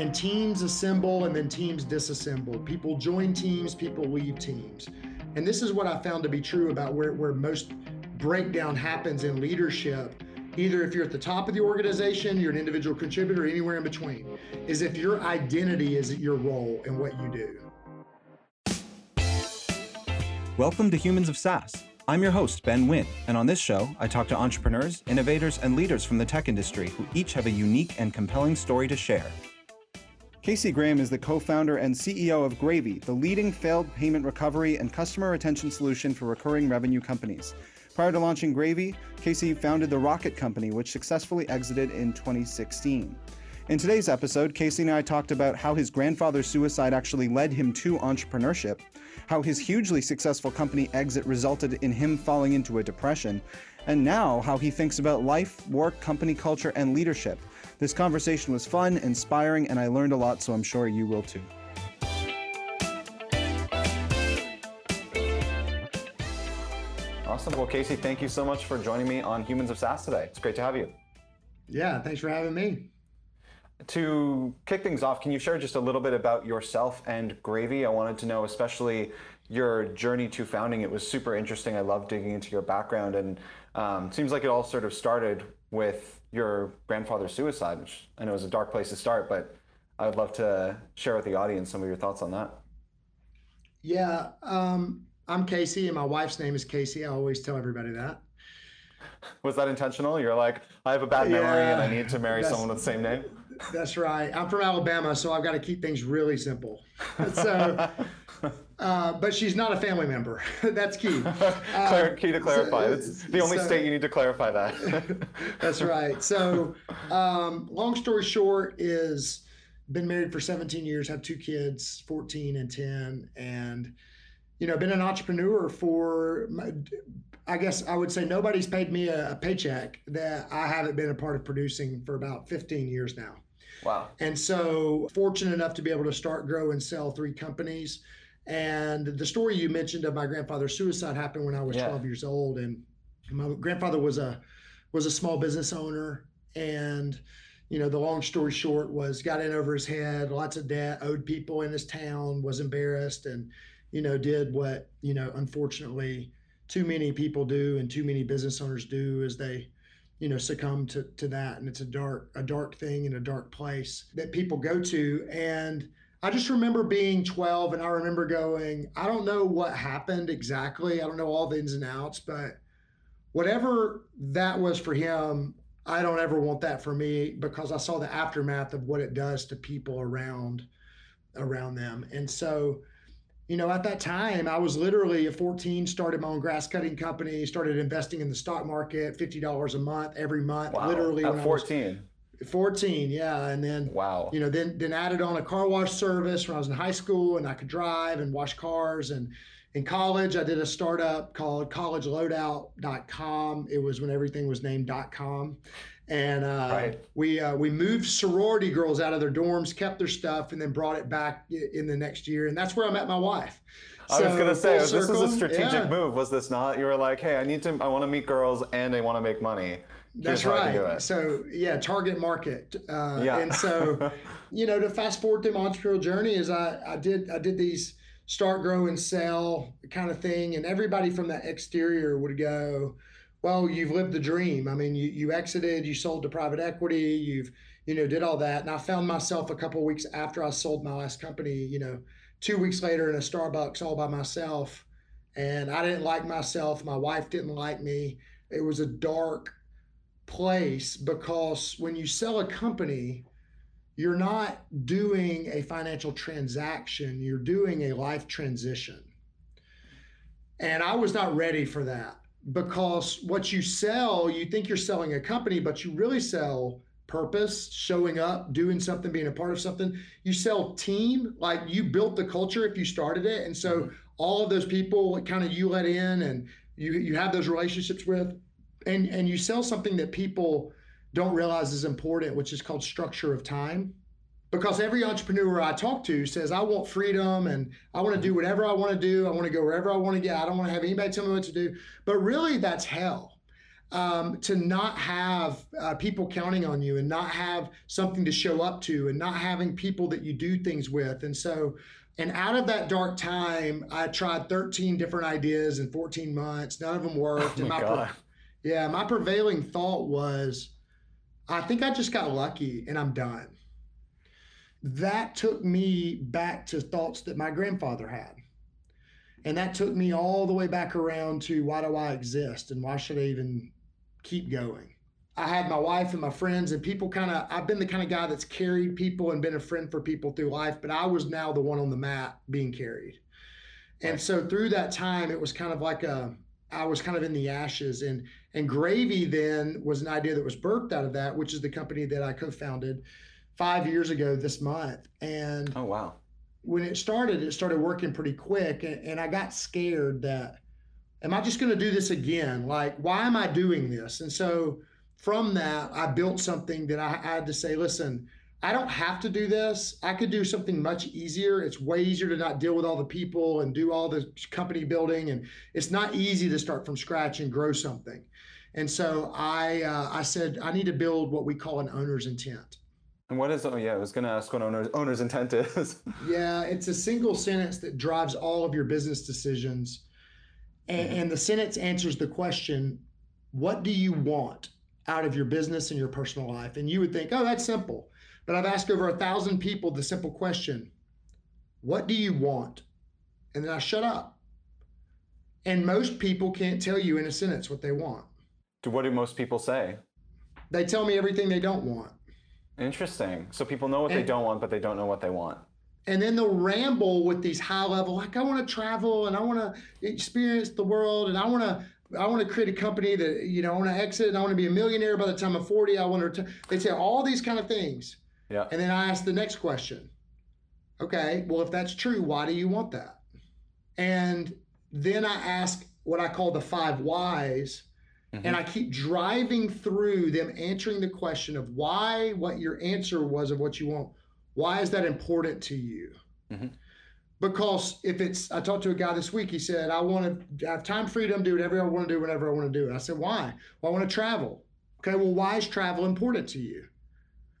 And teams assemble and then teams disassemble. People join teams, people leave teams. And this is what I found to be true about where, where most breakdown happens in leadership either if you're at the top of the organization, you're an individual contributor, anywhere in between, is if your identity is your role and what you do. Welcome to Humans of SaaS. I'm your host, Ben Wynn, and on this show, I talk to entrepreneurs, innovators, and leaders from the tech industry who each have a unique and compelling story to share. Casey Graham is the co founder and CEO of Gravy, the leading failed payment recovery and customer retention solution for recurring revenue companies. Prior to launching Gravy, Casey founded the Rocket Company, which successfully exited in 2016. In today's episode, Casey and I talked about how his grandfather's suicide actually led him to entrepreneurship, how his hugely successful company exit resulted in him falling into a depression, and now how he thinks about life, work, company culture, and leadership. This conversation was fun, inspiring, and I learned a lot, so I'm sure you will too. Awesome. Well, Casey, thank you so much for joining me on Humans of SaaS today. It's great to have you. Yeah, thanks for having me. To kick things off, can you share just a little bit about yourself and Gravy? I wanted to know, especially your journey to founding. It was super interesting. I love digging into your background, and um, seems like it all sort of started with your grandfather's suicide, which I know is a dark place to start, but I would love to share with the audience some of your thoughts on that. Yeah, um, I'm Casey, and my wife's name is Casey. I always tell everybody that. Was that intentional? You're like, I have a bad memory yeah, and I need to marry someone with the same name? That's right. I'm from Alabama, so I've got to keep things really simple. So, uh, but she's not a family member. That's key. Uh, key to clarify. So, it's the only so, state you need to clarify that. that's right. So, um, long story short, is been married for 17 years, have two kids, 14 and 10, and you know, been an entrepreneur for, I guess I would say nobody's paid me a, a, paycheck that I haven't been a part of producing for about 15 years now. Wow. And so, fortunate enough to be able to start, grow, and sell three companies. And the story you mentioned of my grandfather's suicide happened when I was yeah. 12 years old. And my grandfather was a was a small business owner. And, you know, the long story short was got in over his head, lots of debt, owed people in his town, was embarrassed. And, you know, did what, you know, unfortunately too many people do and too many business owners do is they, you know, succumb to, to that. And it's a dark, a dark thing in a dark place that people go to. And I just remember being 12 and I remember going, I don't know what happened exactly. I don't know all the ins and outs, but whatever that was for him, I don't ever want that for me because I saw the aftermath of what it does to people around around them. And so you know, at that time, I was literally at 14, started my own grass cutting company, started investing in the stock market, $50 a month every month, wow. literally. At 14. 14, yeah. And then, wow. You know, then, then added on a car wash service when I was in high school and I could drive and wash cars. And in college, I did a startup called collegeloadout.com. It was when everything was named .com and uh, right. we uh, we moved sorority girls out of their dorms, kept their stuff, and then brought it back in the next year, and that's where I met my wife. I so, was going to say this circle, was a strategic yeah. move, was this not? You were like, hey, I need to, I want to meet girls, and I want to make money. That's right. So yeah, target market. Uh, yeah. And so, you know, to fast forward through my entrepreneurial journey, is I I did I did these start, grow, and sell kind of thing, and everybody from that exterior would go well, you've lived the dream. I mean, you, you exited, you sold to private equity, you've, you know, did all that. And I found myself a couple weeks after I sold my last company, you know, two weeks later in a Starbucks all by myself. And I didn't like myself. My wife didn't like me. It was a dark place because when you sell a company, you're not doing a financial transaction, you're doing a life transition. And I was not ready for that because what you sell, you think you're selling a company, but you really sell purpose, showing up, doing something, being a part of something. You sell team, like you built the culture if you started it. And so mm-hmm. all of those people kind of you let in and you you have those relationships with and and you sell something that people don't realize is important, which is called structure of time because every entrepreneur I talk to says, I want freedom and I want to do whatever I want to do. I want to go wherever I want to get. I don't want to have anybody tell me what to do. But really, that's hell. um, to not have uh, people counting on you and not have something to show up to and not having people that you do things with. And so, and out of that dark time, I tried 13 different ideas in 14 months. None of them worked. Oh my, my God. Yeah, my prevailing thought was, I think I just got lucky and I'm done. That took me back to thoughts that my grandfather had. And that took me all the way back around to why do I exist and why should I even keep going. I had my wife and my friends, and people kind of, I've been the kind of guy that's carried people and been a friend for people through life, but I was now the one on the mat being carried. And so through that time, it was kind of like a, I was kind of in the ashes. And, and Gravy then was an idea that was birthed out of that, which is the company that I co founded five years ago this month. And oh, wow. When it started, it started working pretty quick. And, and I got scared that, am I just going to do this again? Like, why am I doing this? And so from that, I built something that I had to say, listen, I don't have to do this. I could do something much easier. It's way easier to not deal with all the people and do all the company building. And it's not easy to start from scratch and grow something. And so I, uh, I said, I need to build what we call an owner's intent. And what is, oh yeah, I was going to ask what owner's, owner's intent is. yeah, it's a single sentence that drives all of your business decisions and, mm-hmm. and the sentence answers the question, what do you want out of your business and your personal life? And you would think, oh, that's simple. But I've asked over a thousand people the simple question, what do you want? And then I shut up. And most people can't tell you in a sentence what they want. What do most people say? They tell me everything they don't want. Interesting. So people know what and, they don't want, but they don't know what they want and then they'll ramble with these high level like i want to travel and i want to experience the world and i want to I want to create a company that you know I want to exit and I want to be a millionaire by the time I'm 40. I want to. They say all these kind of things. Yeah. And then I ask the next question. Okay, well if that's true, why do you want that? And then I ask what I call the five whys, mm-hmm. and I keep driving through them answering the question of why what your answer was of what you want why is that important to you? Mm-hmm. Because if it's, I talked to a guy this week, he said, I want to have time freedom, do whatever I want to do whenever I want to do it. I said, why? Well, I want to travel. Okay, well, why is travel important to you?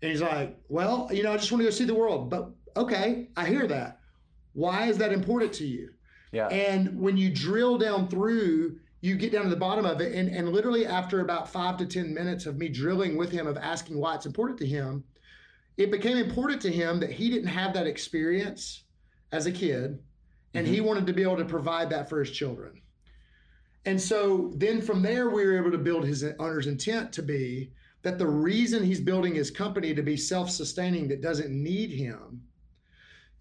And he's like, well, you know, I just want to go see the world. But okay, I hear that. Why is that important to you? Yeah. And when you drill down through, you get down to the bottom of it. And, and literally, after about five to 10 minutes of me drilling with him, of asking why it's important to him, it became important to him that he didn't have that experience as a kid and mm-hmm. he wanted to be able to provide that for his children. And so then from there, we were able to build his owner's intent to be that the reason he's building his company to be self sustaining that doesn't need him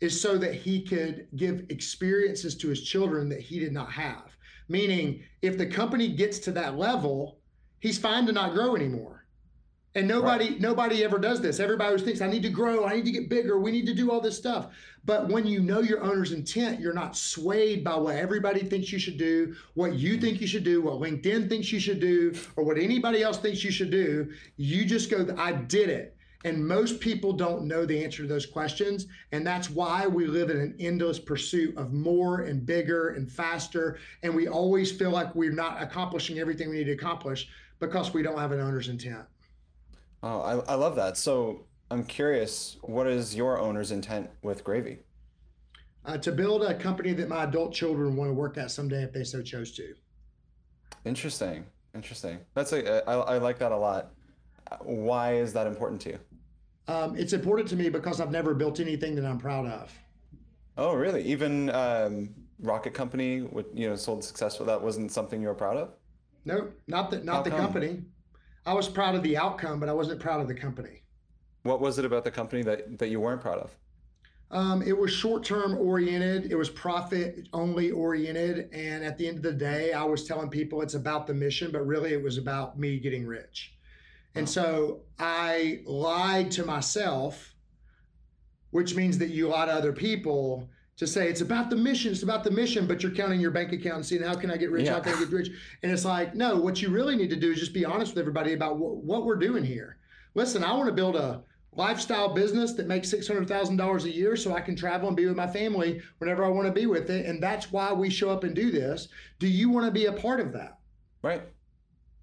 is so that he could give experiences to his children that he did not have. Meaning, if the company gets to that level, he's fine to not grow anymore and nobody right. nobody ever does this. Everybody always thinks I need to grow, I need to get bigger, we need to do all this stuff. But when you know your owner's intent, you're not swayed by what everybody thinks you should do, what you think you should do, what LinkedIn thinks you should do, or what anybody else thinks you should do. You just go, I did it. And most people don't know the answer to those questions. And that's why we live in an endless pursuit of more and bigger and faster. And we always feel like we're not accomplishing everything we need to accomplish because we don't have an owner's intent. Oh, I, I love that. So I'm curious, what is your owner's intent with Gravy? Uh, to build a company that my adult children want to work at someday if they so chose to. Interesting. Interesting. That's a, I, I like that a lot. Why is that important to you? Um, it's important to me because I've never built anything that I'm proud of. Oh, really? Even um, Rocket Company, with you know, sold successful. That wasn't something you were proud of. No, not the not How the come? company. I was proud of the outcome, but I wasn't proud of the company. What was it about the company that, that you weren't proud of? Um, it was short term oriented, it was profit only oriented. And at the end of the day, I was telling people it's about the mission, but really it was about me getting rich. And oh. so I lied to myself, which means that you lie to other people to say it's about the mission, it's about the mission, but you're counting your bank account and seeing how can I get rich, yeah. how can I get rich? And it's like, no, what you really need to do is just be honest with everybody about wh- what we're doing here. Listen, I want to build a lifestyle business that makes $600,000 a year so I can travel and be with my family whenever I want to be with it. And that's why we show up and do this. Do you want to be a part of that? Right.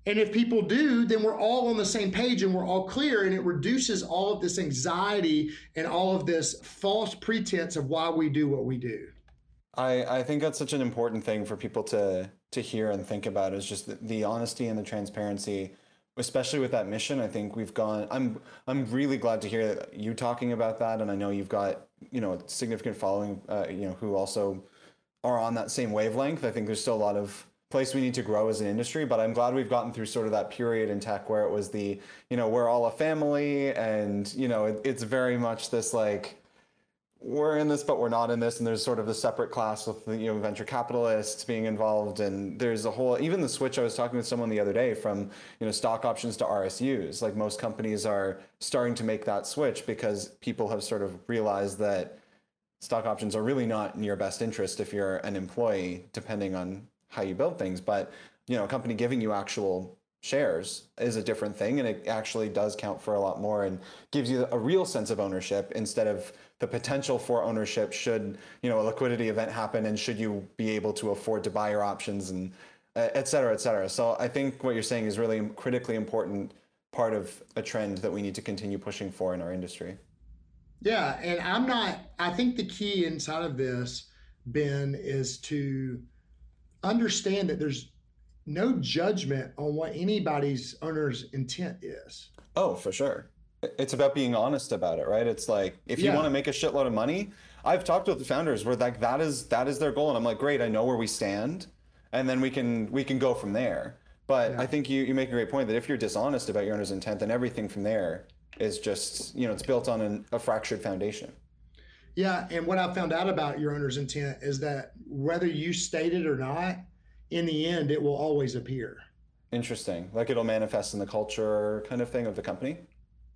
And if people do, then we're all on the same page and we're all clear, and it reduces all of this anxiety and all of this false pretense of why we do what we do. I, I think that's such an important thing for people to to hear and think about is just the, the honesty and the transparency especially with that mission i think we've gone i'm i'm really glad to hear you talking about that and i know you've got you know a significant following uh, you know who also are on that same wavelength i think there's still a lot of place we need to grow as an industry but i'm glad we've gotten through sort of that period in tech where it was the you know we're all a family and you know it, it's very much this like we're in this, but we're not in this, and there's sort of a separate class with the, you know venture capitalists being involved, and there's a whole even the switch. I was talking with someone the other day from you know stock options to RSUs. Like most companies are starting to make that switch because people have sort of realized that stock options are really not in your best interest if you're an employee, depending on how you build things. But you know, a company giving you actual shares is a different thing, and it actually does count for a lot more and gives you a real sense of ownership instead of the potential for ownership should you know a liquidity event happen and should you be able to afford to buy your options and uh, et cetera et cetera so i think what you're saying is really critically important part of a trend that we need to continue pushing for in our industry yeah and i'm not i think the key inside of this ben is to understand that there's no judgment on what anybody's owner's intent is oh for sure it's about being honest about it, right? It's like if you yeah. want to make a shitload of money, I've talked with the founders where like that is that is their goal, and I'm like, great, I know where we stand, and then we can we can go from there. But yeah. I think you you make a great point that if you're dishonest about your owner's intent, then everything from there is just you know it's built on an, a fractured foundation. Yeah, and what I found out about your owner's intent is that whether you state it or not, in the end, it will always appear. Interesting. Like it'll manifest in the culture kind of thing of the company.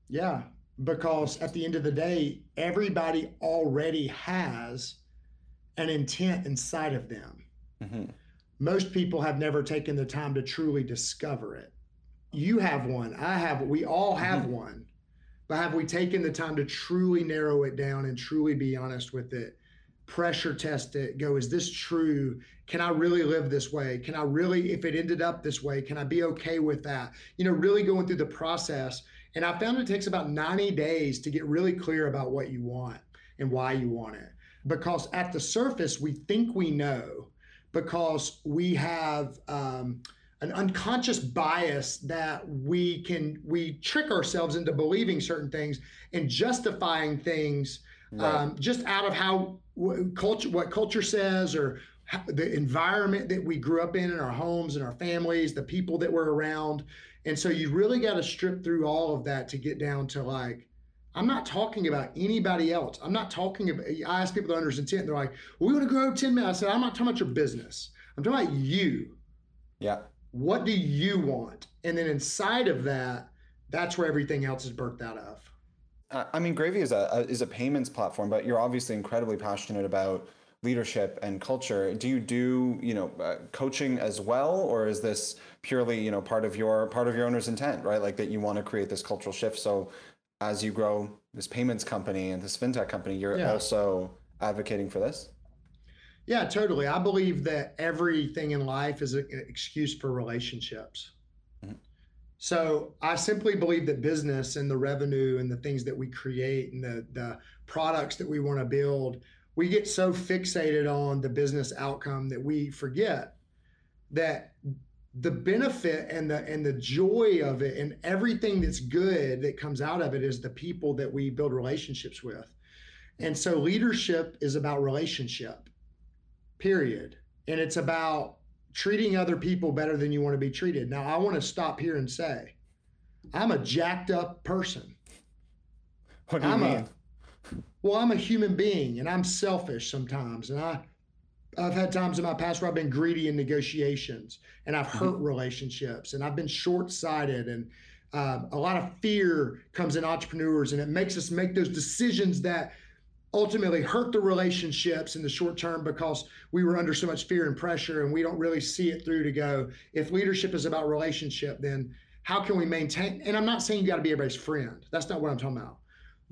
Yeah, because at the end of the day, everybody already has an intent inside of them. Mm-hmm. Most people have never taken the time to truly discover it. You have one, I have, we all have mm-hmm. one. But have we taken the time to truly narrow it down and truly be honest with it? Pressure test it, go, is this true? Can I really live this way? Can I really, if it ended up this way, can I be okay with that? You know, really going through the process and I found it takes about 90 days to get really clear about what you want and why you want it. Because at the surface, we think we know because we have um, an unconscious bias that we can we trick ourselves into believing certain things and justifying things right. um, just out of how w- culture what culture says or the environment that we grew up in in our homes and our families the people that we're around and so you really got to strip through all of that to get down to like, I'm not talking about anybody else. I'm not talking about, I ask people to understand intent. They're like, well, we want to grow 10 minutes. I said, I'm not talking about your business. I'm talking about you. Yeah. What do you want? And then inside of that, that's where everything else is birthed out of. I mean, Gravy is a, is a payments platform, but you're obviously incredibly passionate about leadership and culture. Do you do you know uh, coaching as well, or is this purely you know part of your part of your owner's intent, right? Like that you want to create this cultural shift. So as you grow this payments company and this fintech company, you're yeah. also advocating for this. Yeah, totally. I believe that everything in life is an excuse for relationships. Mm-hmm. So I simply believe that business and the revenue and the things that we create and the the products that we want to build we get so fixated on the business outcome that we forget that the benefit and the and the joy of it and everything that's good that comes out of it is the people that we build relationships with. And so leadership is about relationship. Period. And it's about treating other people better than you want to be treated. Now I want to stop here and say I'm a jacked up person. What do you I'm mean? well, I'm a human being and I'm selfish sometimes. And I, I've had times in my past where I've been greedy in negotiations and I've hurt mm-hmm. relationships and I've been short sighted and um, a lot of fear comes in entrepreneurs and it makes us make those decisions that ultimately hurt the relationships in the short term because we were under so much fear and pressure and we don't really see it through to go if leadership is about relationship then how can we maintain and i'm not saying you got to be everybody's friend that's not what i'm talking about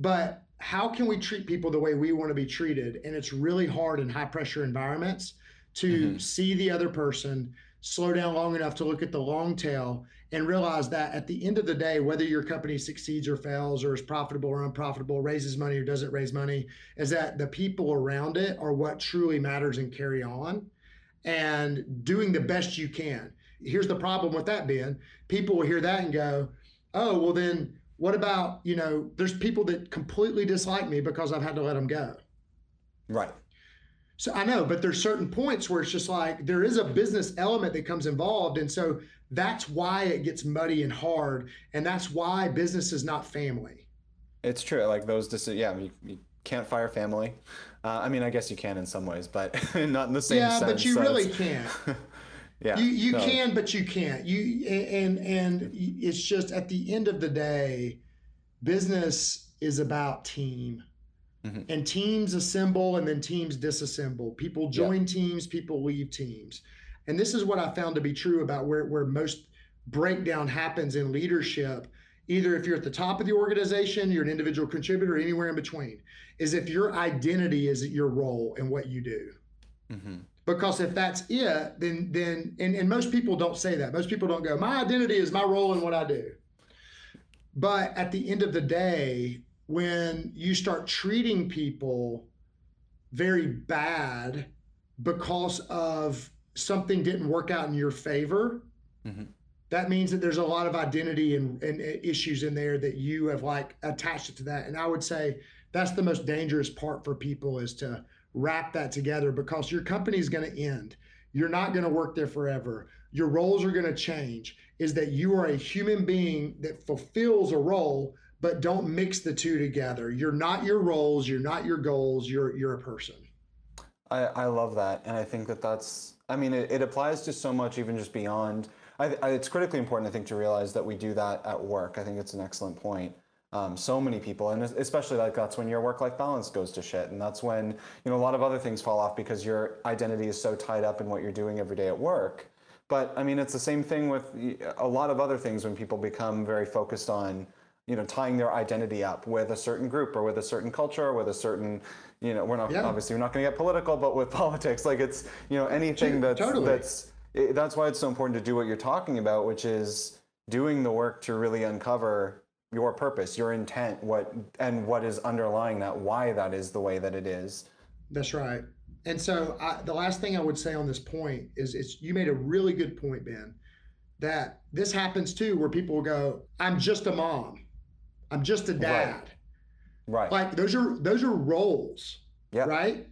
but how can we treat people the way we want to be treated? And it's really hard in high pressure environments to mm-hmm. see the other person, slow down long enough to look at the long tail and realize that at the end of the day, whether your company succeeds or fails, or is profitable or unprofitable, raises money or doesn't raise money, is that the people around it are what truly matters and carry on and doing the best you can. Here's the problem with that being people will hear that and go, oh, well, then what about, you know, there's people that completely dislike me because I've had to let them go. Right. So I know, but there's certain points where it's just like there is a business element that comes involved. And so that's why it gets muddy and hard. And that's why business is not family. It's true. Like those, yeah, you, you can't fire family. Uh, I mean, I guess you can in some ways, but not in the same yeah, sense. Yeah, but you so really can't. yeah. You, you can, but you can't. You and and it's just at the end of the day, business is about team. Mm-hmm. And teams assemble and then teams disassemble. People join yeah. teams, people leave teams. And this is what I found to be true about where, where most breakdown happens in leadership. Either if you're at the top of the organization, you're an individual contributor, anywhere in between, is if your identity is your role and what you do. Mm-hmm. Because if that's it, then then and, and most people don't say that. Most people don't go, my identity is my role in what I do. But at the end of the day, when you start treating people very bad because of something didn't work out in your favor, mm-hmm. that means that there's a lot of identity and, and issues in there that you have like attached it to that. And I would say that's the most dangerous part for people is to wrap that together because your company is going to end. You're not going to work there forever. Your roles are going to change. Is that you are a human being that fulfills a role but don't mix the two together. You're not your roles, you're not your goals, you're you're a person. I, I love that. And I think that that's, I mean, it, it applies to so much, even just beyond. I, I, it's critically important, I think, to realize that we do that at work. I think it's an excellent point. Um, so many people, and especially like that's when your work-life balance goes to shit, and that's when you know a lot of other things fall off because your identity is so tied up in what you're doing every day at work. But I mean, it's the same thing with a lot of other things when people become very focused on you know tying their identity up with a certain group or with a certain culture or with a certain you know we're not yeah. obviously we're not going to get political but with politics like it's you know anything that's totally. that's it, that's why it's so important to do what you're talking about which is doing the work to really uncover your purpose your intent what and what is underlying that why that is the way that it is that's right and so I, the last thing i would say on this point is it's you made a really good point ben that this happens too where people will go i'm just a mom I'm just a dad. Right. right. Like those are those are roles. Yeah. Right.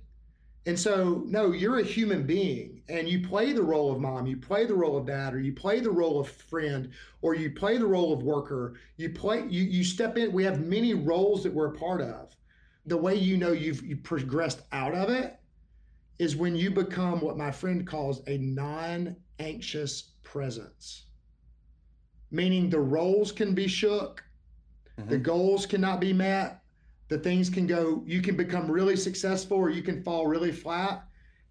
And so, no, you're a human being and you play the role of mom, you play the role of dad, or you play the role of friend, or you play the role of worker. You play, you, you step in. We have many roles that we're a part of. The way you know you've you progressed out of it is when you become what my friend calls a non anxious presence, meaning the roles can be shook, Mm-hmm. The goals cannot be met. The things can go, you can become really successful or you can fall really flat.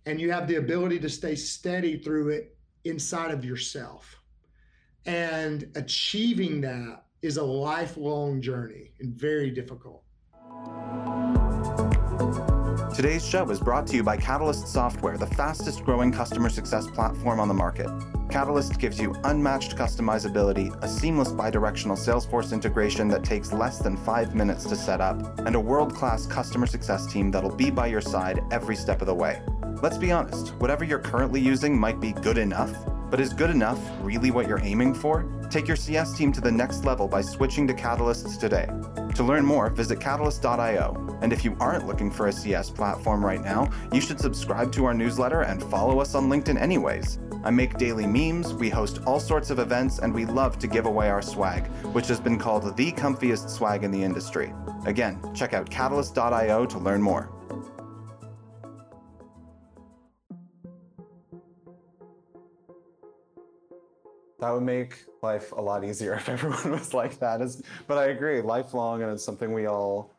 And you have the ability to stay steady through it inside of yourself. And achieving that is a lifelong journey and very difficult. Today's show is brought to you by Catalyst Software, the fastest growing customer success platform on the market. Catalyst gives you unmatched customizability, a seamless bidirectional Salesforce integration that takes less than five minutes to set up, and a world class customer success team that'll be by your side every step of the way. Let's be honest, whatever you're currently using might be good enough, but is good enough really what you're aiming for? Take your CS team to the next level by switching to Catalyst today. To learn more, visit catalyst.io. And if you aren't looking for a CS platform right now, you should subscribe to our newsletter and follow us on LinkedIn anyways. I make daily memes, we host all sorts of events, and we love to give away our swag, which has been called the comfiest swag in the industry. Again, check out catalyst.io to learn more. that would make life a lot easier if everyone was like that. but I agree, lifelong, and it's something we all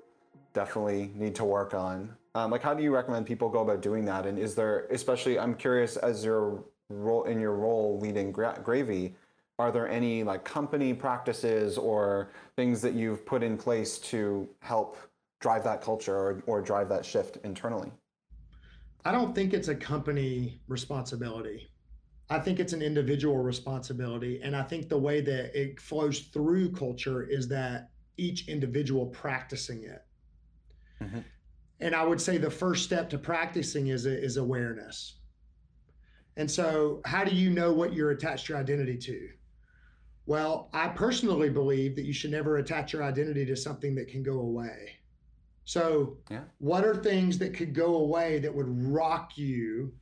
definitely need to work on. Um, like, how do you recommend people go about doing that? And is there, especially, I'm curious, as your role in your role leading Gra- Gravy, are there any like company practices or things that you've put in place to help drive that culture or, or drive that shift internally? I don't think it's a company responsibility. I think it's an individual responsibility. And I think the way that it flows through culture is that each individual practicing it. Mm-hmm. And I would say the first step to practicing is, is awareness. And so, how do you know what you're attached your identity to? Well, I personally believe that you should never attach your identity to something that can go away. So, yeah. what are things that could go away that would rock you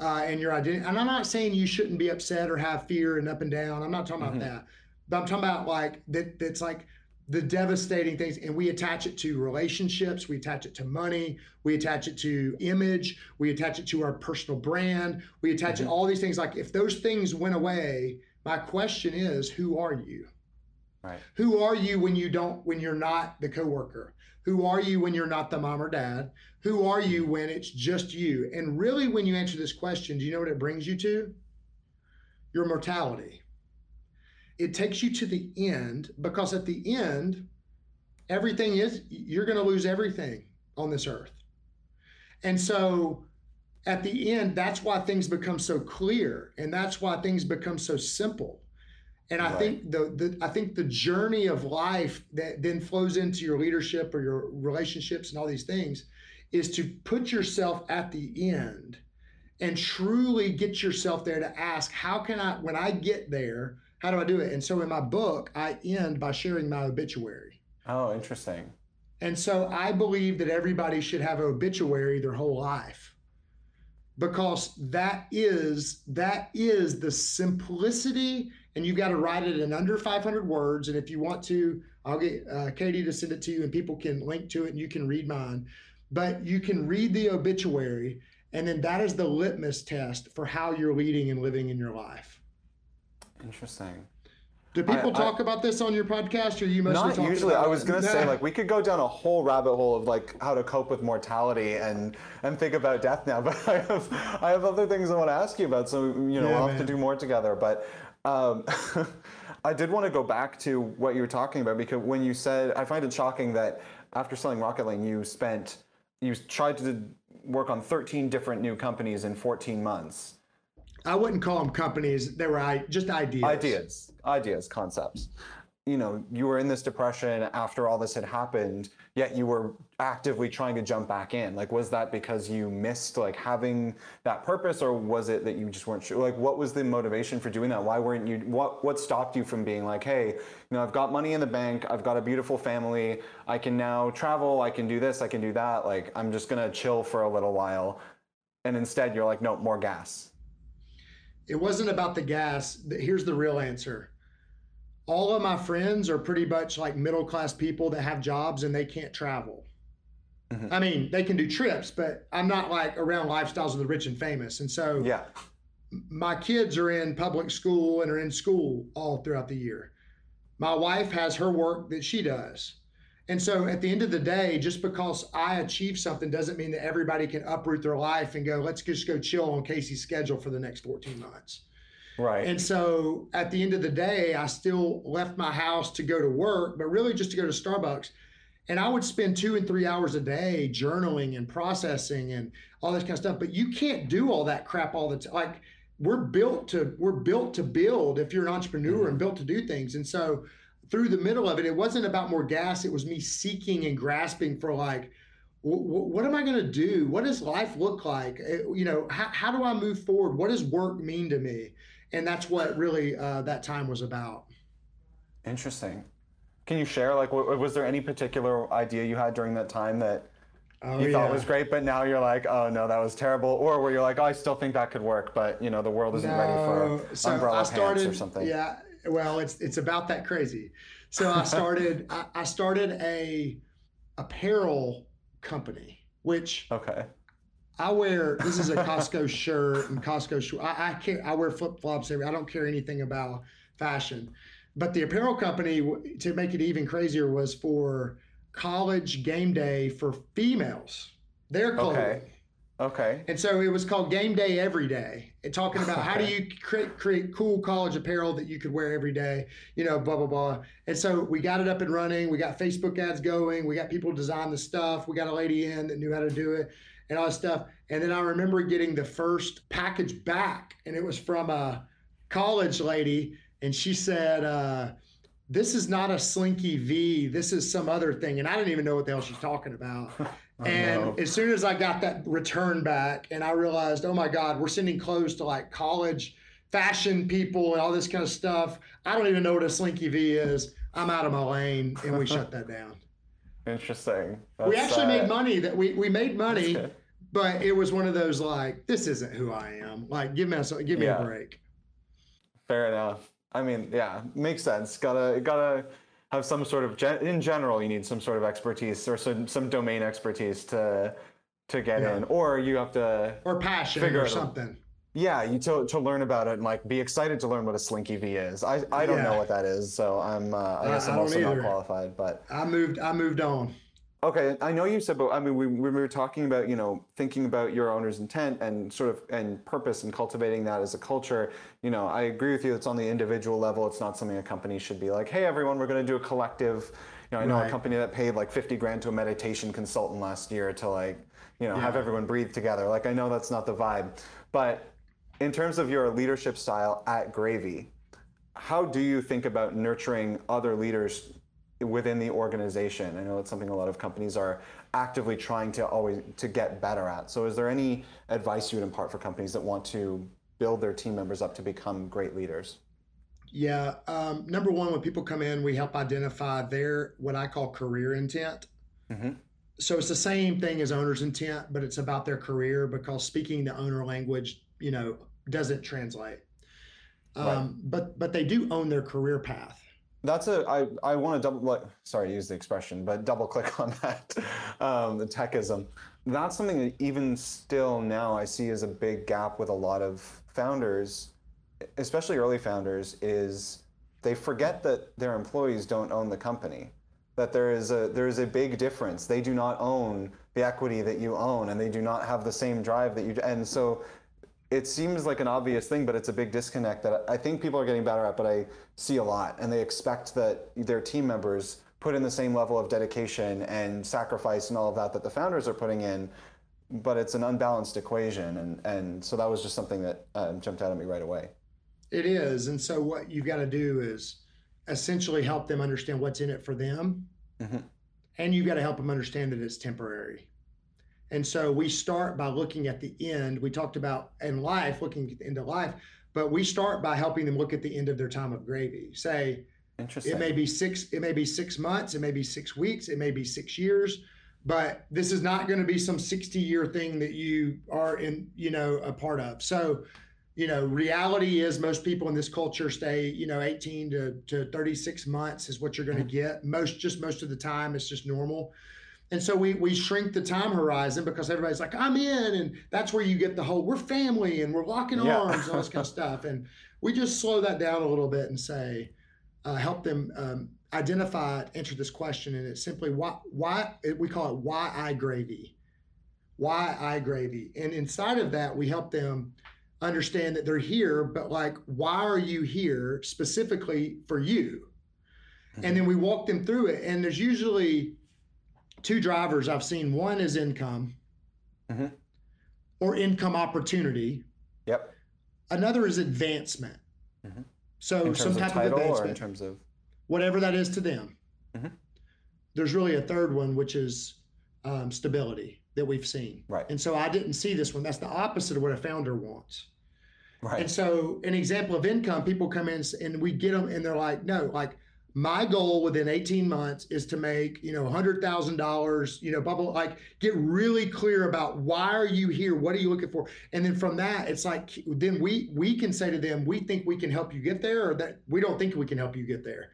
uh, and your identity? And I'm not saying you shouldn't be upset or have fear and up and down. I'm not talking mm-hmm. about that. But I'm talking about like that. That's like the devastating things, and we attach it to relationships. We attach it to money. We attach it to image. We attach it to our personal brand. We attach mm-hmm. it all these things. Like if those things went away, my question is, who are you? Right. Who are you when you don't when you're not the coworker? Who are you when you're not the mom or dad? Who are you when it's just you? And really, when you answer this question, do you know what it brings you to? Your mortality. It takes you to the end because at the end, everything is, you're going to lose everything on this earth. And so at the end, that's why things become so clear and that's why things become so simple and I right. think the, the I think the journey of life that then flows into your leadership or your relationships and all these things is to put yourself at the end and truly get yourself there to ask, how can I, when I get there, how do I do it? And so in my book, I end by sharing my obituary. Oh, interesting. And so I believe that everybody should have an obituary their whole life because that is that is the simplicity and you've got to write it in under 500 words. And if you want to, I'll get uh, Katie to send it to you, and people can link to it, and you can read mine. But you can read the obituary, and then that is the litmus test for how you're leading and living in your life. Interesting. Do people I, talk I, about this on your podcast, or you mostly? Not usually. I was gonna say like we could go down a whole rabbit hole of like how to cope with mortality and and think about death now. But I have I have other things I want to ask you about. So you know yeah, we'll have to do more together. But um, I did want to go back to what you were talking about because when you said, I find it shocking that after selling Rocket Lane, you spent, you tried to work on 13 different new companies in 14 months. I wouldn't call them companies. They were just ideas. Ideas, ideas, concepts you know, you were in this depression after all this had happened, yet you were actively trying to jump back in. Like, was that because you missed like having that purpose, or was it that you just weren't sure? Like, what was the motivation for doing that? Why weren't you? What what stopped you from being like, hey, you know, I've got money in the bank, I've got a beautiful family, I can now travel, I can do this, I can do that. Like, I'm just gonna chill for a little while, and instead you're like, no, more gas. It wasn't about the gas. Here's the real answer all of my friends are pretty much like middle class people that have jobs and they can't travel. Mm-hmm. I mean, they can do trips, but I'm not like around lifestyles of the rich and famous. And so, yeah, my kids are in public school and are in school all throughout the year. My wife has her work that she does. And so at the end of the day, just because I achieve something doesn't mean that everybody can uproot their life and go, let's just go chill on Casey's schedule for the next 14 months. Right. And so at the end of the day, I still left my house to go to work, but really just to go to Starbucks. And I would spend two and three hours a day journaling and processing and all this kind of stuff. But you can't do all that crap all the time. Like we're built to we're built to build if you're an entrepreneur mm-hmm. and built to do things. And so through the middle of it, it wasn't about more gas. It was me seeking and grasping for like, what am I going to do? What does life look like? Eh, you know, how, how do I move forward? What does work mean to me? and that's what really uh, that time was about. Interesting. Can you share like was there any particular idea you had during that time that oh, you yeah. thought was great, but now you're like, oh no, that was terrible, or where you're like, oh, I still think that could work, but you know the world isn't no. ready for so umbrella started, pants or something. Yeah, well, it's it's about that crazy. So I started I, I started a apparel company, which okay I wear this is a Costco shirt and Costco shoe. I, I care. I wear flip flops. Every. I don't care anything about fashion, but the apparel company to make it even crazier was for college game day for females. Their clothing. Okay. Okay. And so it was called Game Day Every Day, and talking about how do you create create cool college apparel that you could wear every day, you know, blah blah blah. And so we got it up and running. We got Facebook ads going. We got people design the stuff. We got a lady in that knew how to do it, and all that stuff. And then I remember getting the first package back, and it was from a college lady, and she said. Uh, this is not a slinky V. This is some other thing. And I didn't even know what the hell she's talking about. and as soon as I got that return back and I realized, oh my God, we're sending clothes to like college fashion people and all this kind of stuff. I don't even know what a slinky V is. I'm out of my lane. And we shut that down. Interesting. That's, we actually uh, made money that we, we made money, but it was one of those like, this isn't who I am. Like, give me a, give me yeah. a break. Fair enough. I mean, yeah, makes sense. Gotta gotta have some sort of gen- in general. You need some sort of expertise or some some domain expertise to to get yeah. in, or you have to or passion figure or something. Yeah, you to, to learn about it and like be excited to learn what a slinky V is. I, I don't yeah. know what that is, so I'm uh, I guess I, I'm also either. not qualified. But I moved I moved on. Okay, I know you said, but I mean, we, we were talking about, you know, thinking about your owner's intent and sort of and purpose and cultivating that as a culture. You know, I agree with you. It's on the individual level. It's not something a company should be like, hey, everyone, we're going to do a collective. You know, I know right. a company that paid like 50 grand to a meditation consultant last year to like, you know, yeah. have everyone breathe together. Like, I know that's not the vibe, but in terms of your leadership style at Gravy, how do you think about nurturing other leaders within the organization. I know it's something a lot of companies are actively trying to always to get better at. So is there any advice you would impart for companies that want to build their team members up to become great leaders? Yeah, um, number one, when people come in, we help identify their what I call career intent. Mm-hmm. So it's the same thing as owner's intent, but it's about their career because speaking the owner language, you know, doesn't translate. Um, right. But but they do own their career path. That's a I I want to double like sorry to use the expression, but double click on that um, the techism. That's something that even still now I see as a big gap with a lot of founders, especially early founders, is they forget that their employees don't own the company. That there is a there is a big difference. They do not own the equity that you own, and they do not have the same drive that you. And so it seems like an obvious thing, but it's a big disconnect that I think people are getting better at, but I see a lot. And they expect that their team members put in the same level of dedication and sacrifice and all of that that the founders are putting in, but it's an unbalanced equation. And, and so that was just something that uh, jumped out at me right away. It is. And so what you've got to do is essentially help them understand what's in it for them. Mm-hmm. And you've got to help them understand that it's temporary. And so we start by looking at the end. We talked about in life, looking into life, but we start by helping them look at the end of their time of gravy. Say, it may be six, it may be six months, it may be six weeks, it may be six years, but this is not going to be some 60 year thing that you are in, you know, a part of. So, you know, reality is most people in this culture stay, you know, 18 to, to 36 months is what you're going to mm-hmm. get. Most, just most of the time, it's just normal. And so we we shrink the time horizon because everybody's like, I'm in, and that's where you get the whole we're family and we're locking yeah. arms and all this kind of stuff. And we just slow that down a little bit and say, uh, help them um, identify, answer this question, and it's simply why why we call it why I gravy, why I gravy, and inside of that we help them understand that they're here, but like why are you here specifically for you? Mm-hmm. And then we walk them through it, and there's usually two drivers I've seen. One is income mm-hmm. or income opportunity. Yep. Another is advancement. Mm-hmm. So some type of, of advancement. in terms of whatever that is to them. Mm-hmm. There's really a third one, which is um, stability that we've seen. Right. And so I didn't see this one. That's the opposite of what a founder wants. Right. And so an example of income, people come in and we get them and they're like, no, like my goal within 18 months is to make you know $100000 you know bubble like get really clear about why are you here? What are you looking for? And then from that it's like then we we can say to them we think we can help you get there or that we don't think we can help you get there.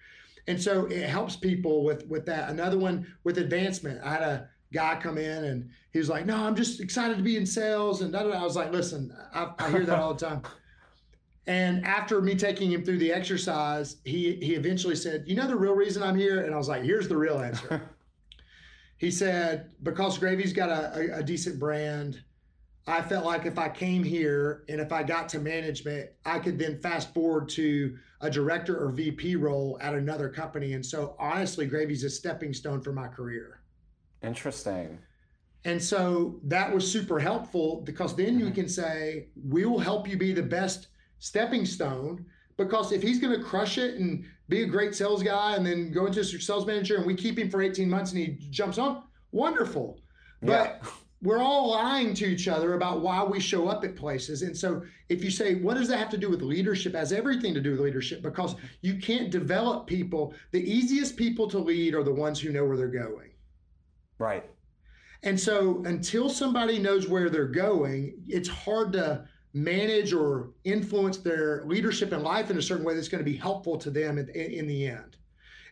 And so it helps people with with that. Another one with advancement. I had a guy come in and he was like no i'm just excited to be in sales and i was like listen I, I hear that all the time and after me taking him through the exercise, he he eventually said, "You know the real reason I'm here?" And I was like, "Here's the real answer." he said, "Because Gravy's got a, a, a decent brand, I felt like if I came here and if I got to management, I could then fast forward to a director or VP role at another company. And so honestly, Gravy's a stepping stone for my career. Interesting. And so that was super helpful because then you mm-hmm. can say, we will help you be the best stepping stone. Because if he's going to crush it and be a great sales guy and then go into a sales manager and we keep him for 18 months and he jumps on, wonderful. But we're all lying to each other about why we show up at places. And so if you say, what does that have to do with leadership? has everything to do with leadership because you can't develop people. The easiest people to lead are the ones who know where they're going. Right. And so until somebody knows where they're going, it's hard to manage or influence their leadership in life in a certain way that's going to be helpful to them in, in the end.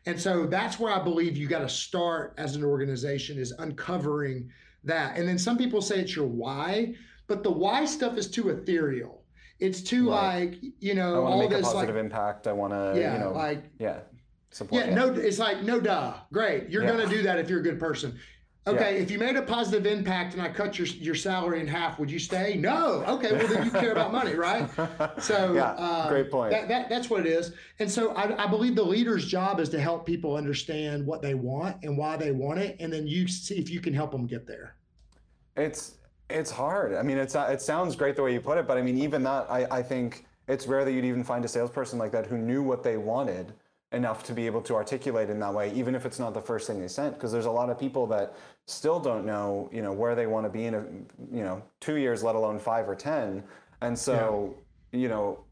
And so that's where I believe you got to start as an organization is uncovering that. And then some people say it's your why, but the why stuff is too ethereal. It's too right. like, you know, I all make this a positive like, impact. I want to, yeah, you know, like, yeah. Support, yeah, yeah, no, it's like no duh. Great, you're yeah. gonna do that if you're a good person. Okay, yeah. if you made a positive impact and I cut your your salary in half, would you stay? No. Okay, well then you care about money, right? So yeah, uh, great point. That, that, that's what it is. And so I, I believe the leader's job is to help people understand what they want and why they want it, and then you see if you can help them get there. It's it's hard. I mean, it's it sounds great the way you put it, but I mean, even that, I, I think it's rare that you'd even find a salesperson like that who knew what they wanted enough to be able to articulate in that way, even if it's not the first thing they sent. Because there's a lot of people that still don't know, you know, where they want to be in a, you know, two years, let alone five or ten. And so, yeah. you know,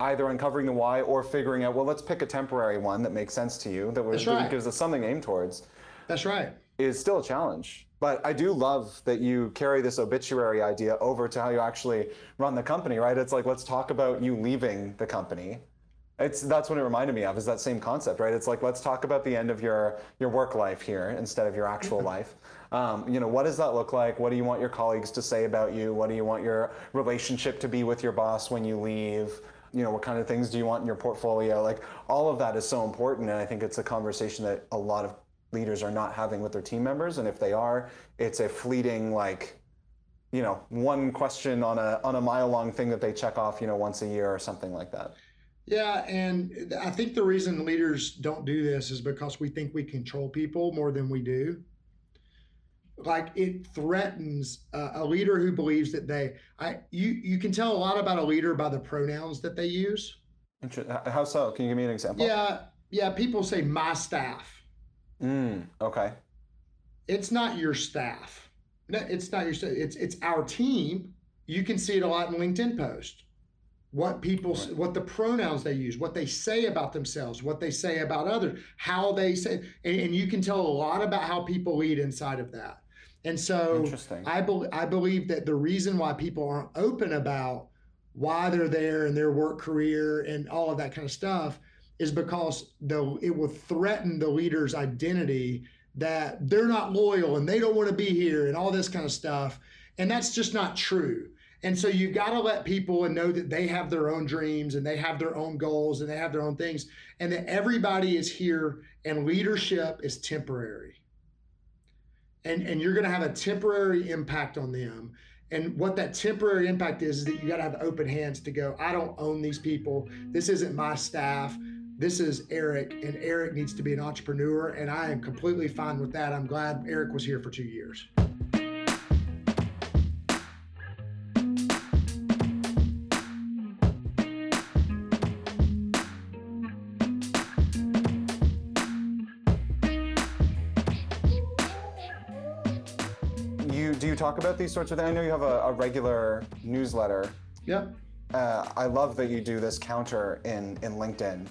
either uncovering the why or figuring out, well, let's pick a temporary one that makes sense to you that, was, right. that gives us something to aim towards. That's right. Is still a challenge. But I do love that you carry this obituary idea over to how you actually run the company, right? It's like, let's talk about you leaving the company it's that's what it reminded me of is that same concept, right? It's like let's talk about the end of your your work life here instead of your actual life. Um, you know, what does that look like? What do you want your colleagues to say about you? What do you want your relationship to be with your boss when you leave? You know, what kind of things do you want in your portfolio? Like all of that is so important, and I think it's a conversation that a lot of leaders are not having with their team members. And if they are, it's a fleeting like you know one question on a on a mile long thing that they check off you know once a year or something like that yeah, and I think the reason leaders don't do this is because we think we control people more than we do. Like it threatens uh, a leader who believes that they, I, you, you can tell a lot about a leader by the pronouns that they use. How so? Can you give me an example? Yeah, yeah. People say my staff. Mm, okay. It's not your staff. No, it's not your staff. It's it's our team. You can see it a lot in LinkedIn posts what people right. what the pronouns they use what they say about themselves what they say about others how they say and, and you can tell a lot about how people lead inside of that. And so I, be, I believe that the reason why people aren't open about why they're there in their work career and all of that kind of stuff is because the it will threaten the leader's identity that they're not loyal and they don't want to be here and all this kind of stuff. And that's just not true and so you've got to let people and know that they have their own dreams and they have their own goals and they have their own things and that everybody is here and leadership is temporary. And, and you're going to have a temporary impact on them. And what that temporary impact is, is that you got to have open hands to go, I don't own these people. This isn't my staff. This is Eric, and Eric needs to be an entrepreneur. And I am completely fine with that. I'm glad Eric was here for two years. Talk about these sorts of things? I know you have a, a regular newsletter. Yeah. Uh, I love that you do this counter in, in LinkedIn,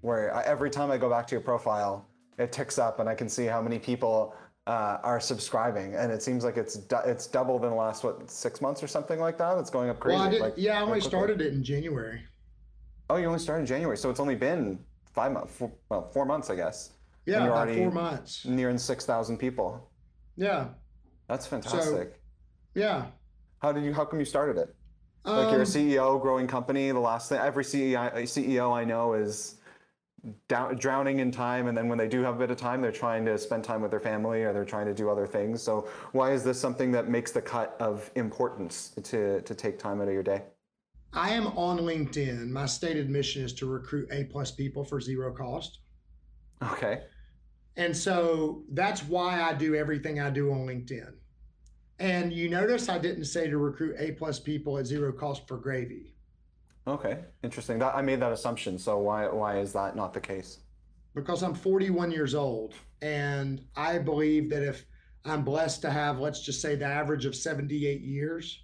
where I, every time I go back to your profile, it ticks up and I can see how many people uh, are subscribing, and it seems like it's du- it's doubled in the last what six months or something like that. It's going up crazy. Well, I did, like, yeah, I only started it in January. Oh, you only started in January, so it's only been five months, four, well, four months, I guess. Yeah, about four months. Nearing six thousand people. Yeah, that's fantastic. So, yeah. How did you? How come you started it? Like you're a um, CEO, growing company. The last thing every CEO, CEO I know is down, drowning in time and then when they do have a bit of time they're trying to spend time with their family or they're trying to do other things so why is this something that makes the cut of importance to, to take time out of your day i am on linkedin my stated mission is to recruit a plus people for zero cost okay and so that's why i do everything i do on linkedin and you notice i didn't say to recruit a plus people at zero cost for gravy Okay, interesting. That I made that assumption. So why why is that not the case? Because I'm 41 years old, and I believe that if I'm blessed to have, let's just say, the average of 78 years,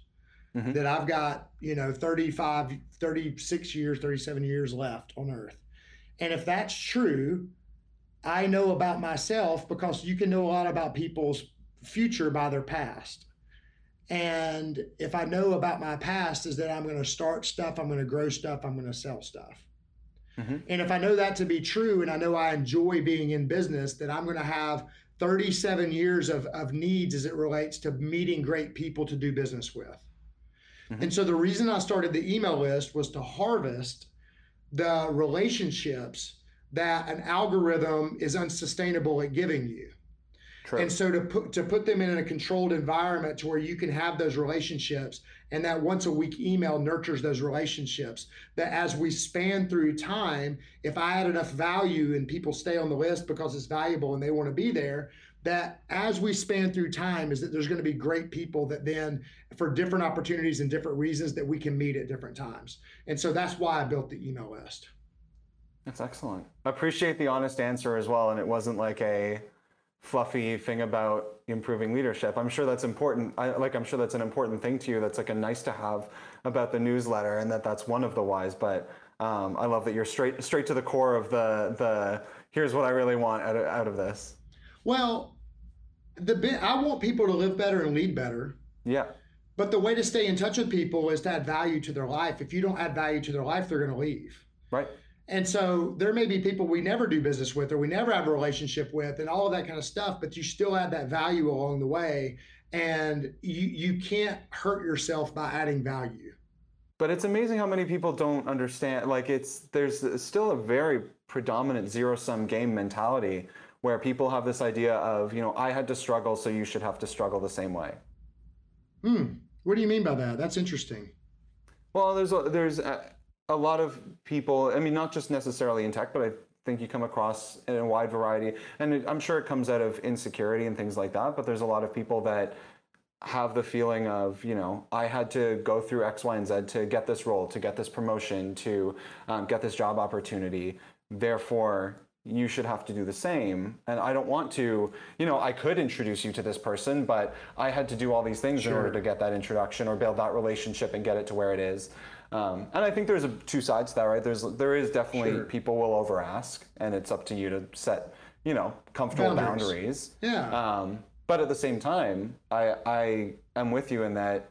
mm-hmm. that I've got you know 35, 36 years, 37 years left on Earth, and if that's true, I know about myself because you can know a lot about people's future by their past. And if I know about my past, is that I'm going to start stuff, I'm going to grow stuff, I'm going to sell stuff. Mm-hmm. And if I know that to be true, and I know I enjoy being in business, that I'm going to have 37 years of, of needs as it relates to meeting great people to do business with. Mm-hmm. And so the reason I started the email list was to harvest the relationships that an algorithm is unsustainable at giving you. True. And so to put to put them in a controlled environment to where you can have those relationships and that once a week email nurtures those relationships that as we span through time if I add enough value and people stay on the list because it's valuable and they want to be there that as we span through time is that there's going to be great people that then for different opportunities and different reasons that we can meet at different times. And so that's why I built the email list. That's excellent. I appreciate the honest answer as well and it wasn't like a fluffy thing about improving leadership. I'm sure that's important. I, like I'm sure that's an important thing to you. That's like a nice to have about the newsletter, and that that's one of the whys. But um, I love that you're straight straight to the core of the the here's what I really want out of, out of this. Well, the bit I want people to live better and lead better. Yeah. But the way to stay in touch with people is to add value to their life. If you don't add value to their life, they're going to leave. Right. And so there may be people we never do business with or we never have a relationship with and all of that kind of stuff, but you still add that value along the way. And you, you can't hurt yourself by adding value. But it's amazing how many people don't understand. Like, it's there's still a very predominant zero sum game mentality where people have this idea of, you know, I had to struggle, so you should have to struggle the same way. Hmm. What do you mean by that? That's interesting. Well, there's a, there's a, a lot of people, I mean, not just necessarily in tech, but I think you come across in a wide variety. And it, I'm sure it comes out of insecurity and things like that, but there's a lot of people that have the feeling of, you know, I had to go through X, Y, and Z to get this role, to get this promotion, to um, get this job opportunity. Therefore, you should have to do the same. And I don't want to, you know, I could introduce you to this person, but I had to do all these things sure. in order to get that introduction or build that relationship and get it to where it is. Um, and I think there's a, two sides to that, right? There's there is definitely sure. people will over ask, and it's up to you to set, you know, comfortable boundaries. boundaries. Yeah. Um, but at the same time, I I am with you in that,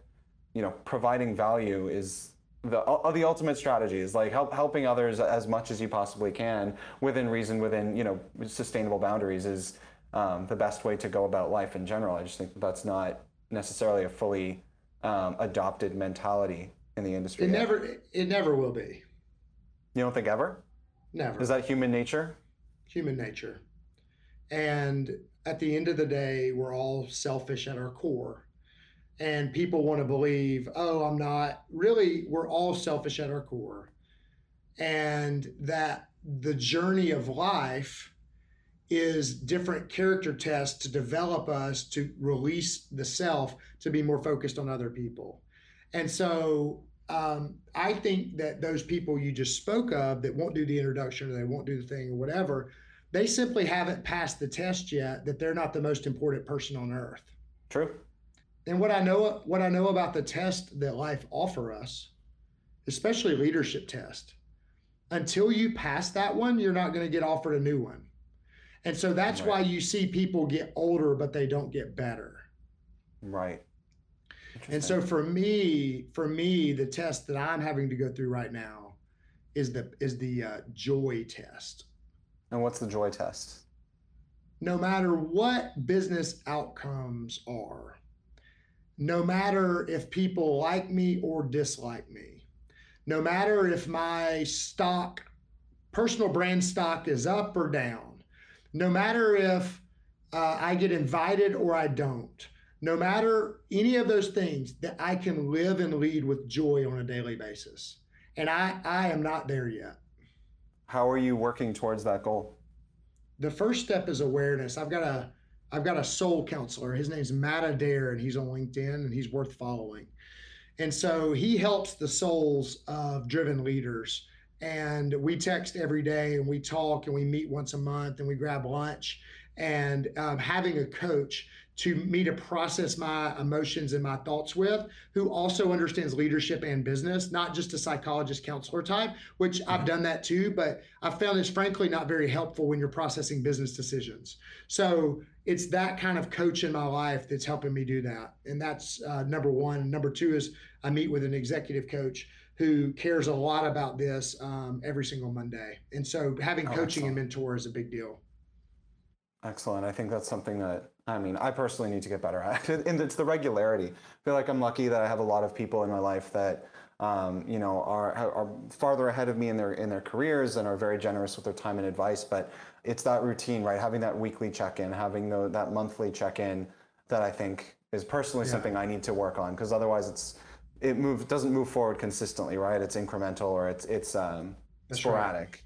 you know, providing value is the uh, the ultimate strategy is like help, helping others as much as you possibly can within reason, within you know sustainable boundaries is um, the best way to go about life in general. I just think that that's not necessarily a fully um, adopted mentality in the industry. It yet. never it never will be. You don't think ever? Never. Is that human nature? Human nature. And at the end of the day, we're all selfish at our core. And people want to believe, oh, I'm not. Really, we're all selfish at our core. And that the journey of life is different character tests to develop us to release the self to be more focused on other people. And so um, I think that those people you just spoke of that won't do the introduction or they won't do the thing or whatever, they simply haven't passed the test yet that they're not the most important person on earth. True. And what I know what I know about the test that life offer us, especially leadership test, until you pass that one, you're not going to get offered a new one. And so that's right. why you see people get older but they don't get better. Right. And so for me, for me, the test that I'm having to go through right now is the is the uh, joy test. And what's the joy test? No matter what business outcomes are, no matter if people like me or dislike me, no matter if my stock personal brand stock is up or down, no matter if uh, I get invited or I don't, no matter any of those things, that I can live and lead with joy on a daily basis. And I, I am not there yet. How are you working towards that goal? The first step is awareness. I've got a I've got a soul counselor. His name's Matt Adair, and he's on LinkedIn, and he's worth following. And so he helps the souls of driven leaders. And we text every day, and we talk, and we meet once a month, and we grab lunch. And um, having a coach to me to process my emotions and my thoughts with, who also understands leadership and business, not just a psychologist counselor type, which mm-hmm. I've done that too, but I found it's frankly not very helpful when you're processing business decisions. So it's that kind of coach in my life that's helping me do that. And that's uh, number one. Number two is I meet with an executive coach who cares a lot about this um, every single Monday. And so having oh, coaching excellent. and mentor is a big deal. Excellent. I think that's something that I mean, I personally need to get better at it. And it's the regularity. I feel like I'm lucky that I have a lot of people in my life that, um, you know, are, are farther ahead of me in their in their careers and are very generous with their time and advice. But it's that routine, right? Having that weekly check-in, having the, that monthly check-in, that I think is personally yeah. something I need to work on because otherwise it's it move doesn't move forward consistently, right? It's incremental or it's it's um, sporadic. Right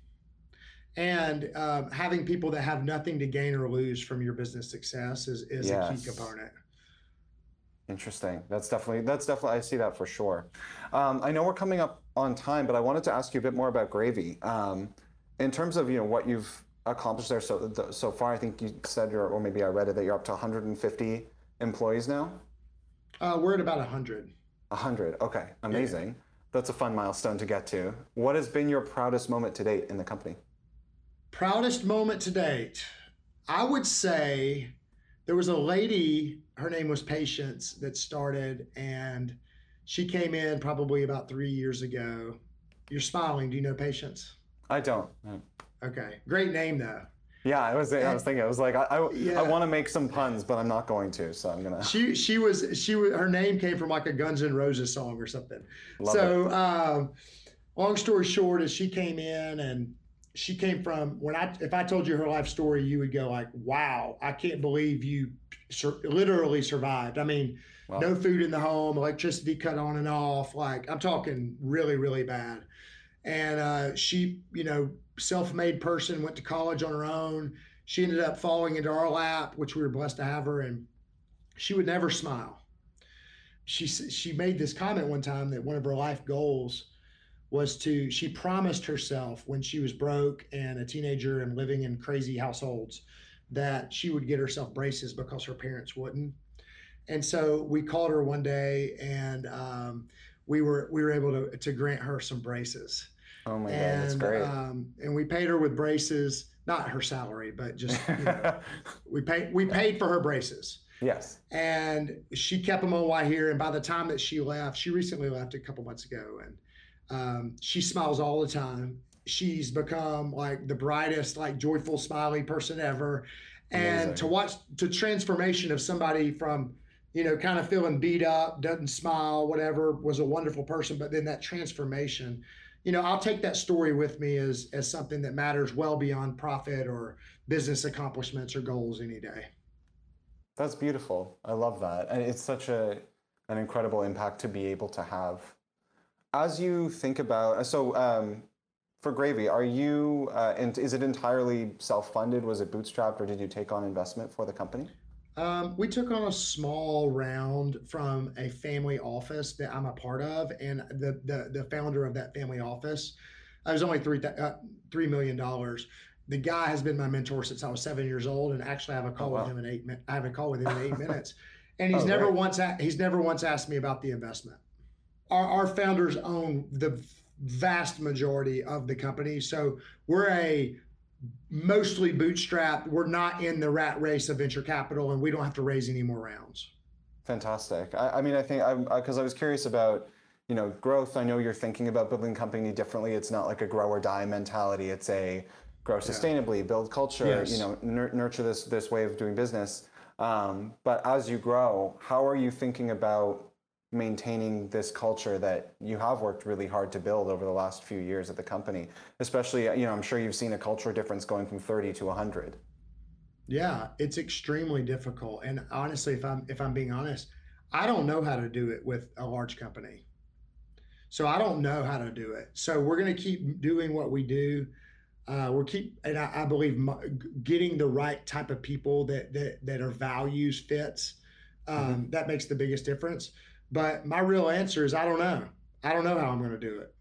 and um, having people that have nothing to gain or lose from your business success is, is yes. a key component. Interesting. That's definitely that's definitely i see that for sure. Um, i know we're coming up on time but i wanted to ask you a bit more about gravy. Um, in terms of you know what you've accomplished there so so far i think you said you're or maybe i read it that you're up to 150 employees now? Uh, we're at about 100 100 okay. Amazing. Yeah. that's a fun milestone to get to. What has been your proudest moment to date in the company Proudest moment to date. I would say there was a lady, her name was Patience, that started, and she came in probably about three years ago. You're smiling. Do you know Patience? I don't. Okay. Great name, though. Yeah, I was. I was thinking. I was like, I, I, yeah. I want to make some puns, but I'm not going to. So I'm gonna. She she was she was her name came from like a Guns N' Roses song or something. Love so, um, long story short, is she came in and she came from when I if I told you her life story, you would go like, "Wow, I can't believe you sur- literally survived." I mean, wow. no food in the home, electricity cut on and off. Like I'm talking really, really bad. And uh, she, you know, self-made person, went to college on her own. She ended up falling into our lap, which we were blessed to have her, and she would never smile. She she made this comment one time that one of her life goals was to she promised herself when she was broke and a teenager and living in crazy households that she would get herself braces because her parents wouldn't and so we called her one day and um, we were we were able to, to grant her some braces oh my and, god that's great um, and we paid her with braces not her salary but just you know, we paid we paid for her braces Yes. And she kept them on while here. And by the time that she left, she recently left a couple months ago. And um, she smiles all the time. She's become like the brightest, like joyful, smiley person ever. And Amazing. to watch the transformation of somebody from, you know, kind of feeling beat up, doesn't smile, whatever, was a wonderful person, but then that transformation, you know, I'll take that story with me as as something that matters well beyond profit or business accomplishments or goals any day. That's beautiful. I love that. And it's such a an incredible impact to be able to have as you think about so um, for gravy are you uh, and is it entirely self-funded was it bootstrapped or did you take on investment for the company um, we took on a small round from a family office that I'm a part of, and the the, the founder of that family office, I was only three uh, three million dollars. The guy has been my mentor since I was seven years old, and actually I have a call oh, wow. with him in eight. I have a call with him in eight minutes, and he's oh, never right. once he's never once asked me about the investment our, our founders own the vast majority of the company. So we're a mostly bootstrapped. We're not in the rat race of venture capital, and we don't have to raise any more rounds. Fantastic. I, I mean, I think because I, I, was curious about you know growth. I know you're thinking about building company differently. It's not like a grow or die mentality. It's a grow sustainably, yeah. build culture. Yes. You know, nurture this this way of doing business. Um, but as you grow, how are you thinking about maintaining this culture that you have worked really hard to build over the last few years at the company especially you know i'm sure you've seen a cultural difference going from 30 to 100 yeah it's extremely difficult and honestly if i'm if i'm being honest i don't know how to do it with a large company. So i don't know how to do it. So we're going to keep doing what we do. Uh, we're keep and I, I believe getting the right type of people that that that are values fits um, mm-hmm. that makes the biggest difference but my real answer is I don't know. I don't know how I'm going to do it.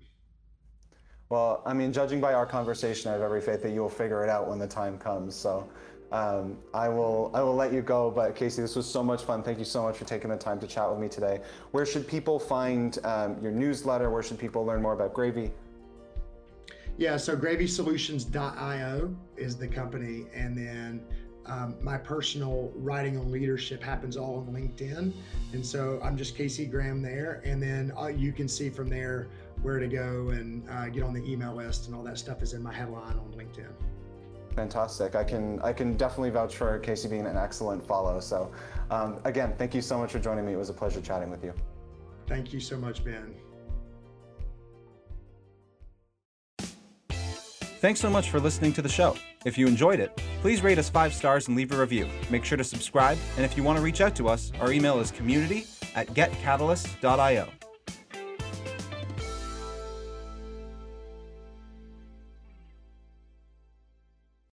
Well, I mean, judging by our conversation, I have every faith that you'll figure it out when the time comes. So um, I will I will let you go. But Casey, this was so much fun. Thank you so much for taking the time to chat with me today. Where should people find um, your newsletter? Where should people learn more about Gravy? Yeah, so gravysolutions.io is the company, and then um, my personal writing on leadership happens all on LinkedIn. And so I'm just Casey Graham there. And then uh, you can see from there where to go and uh, get on the email list and all that stuff is in my headline on LinkedIn. Fantastic. I can I can definitely vouch for Casey being an excellent follow. So um, again, thank you so much for joining me. It was a pleasure chatting with you. Thank you so much, Ben. Thanks so much for listening to the show. If you enjoyed it, please rate us five stars and leave a review. Make sure to subscribe, and if you want to reach out to us, our email is community at getcatalyst.io.